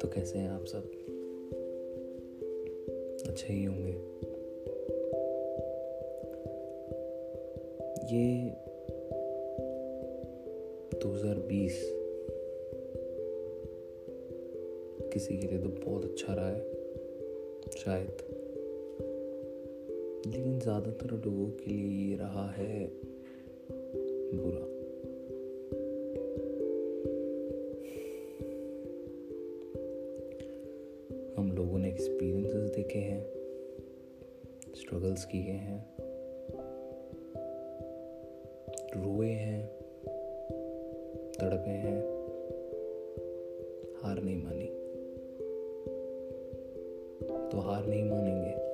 तो कैसे हैं आप सब? अच्छे ही होंगे। ये 2020 किसी के लिए तो बहुत अच्छा रहा है, शायद। लेकिन ज़्यादातर लोगों के लिए ये रहा है बुरा। हम लोगों ने एक्सपीरियंसेस देखे हैं स्ट्रगल्स किए हैं, रोए हैं, तड़पे हैं, हार नहीं मानी। तो हार नहीं मानेंगे।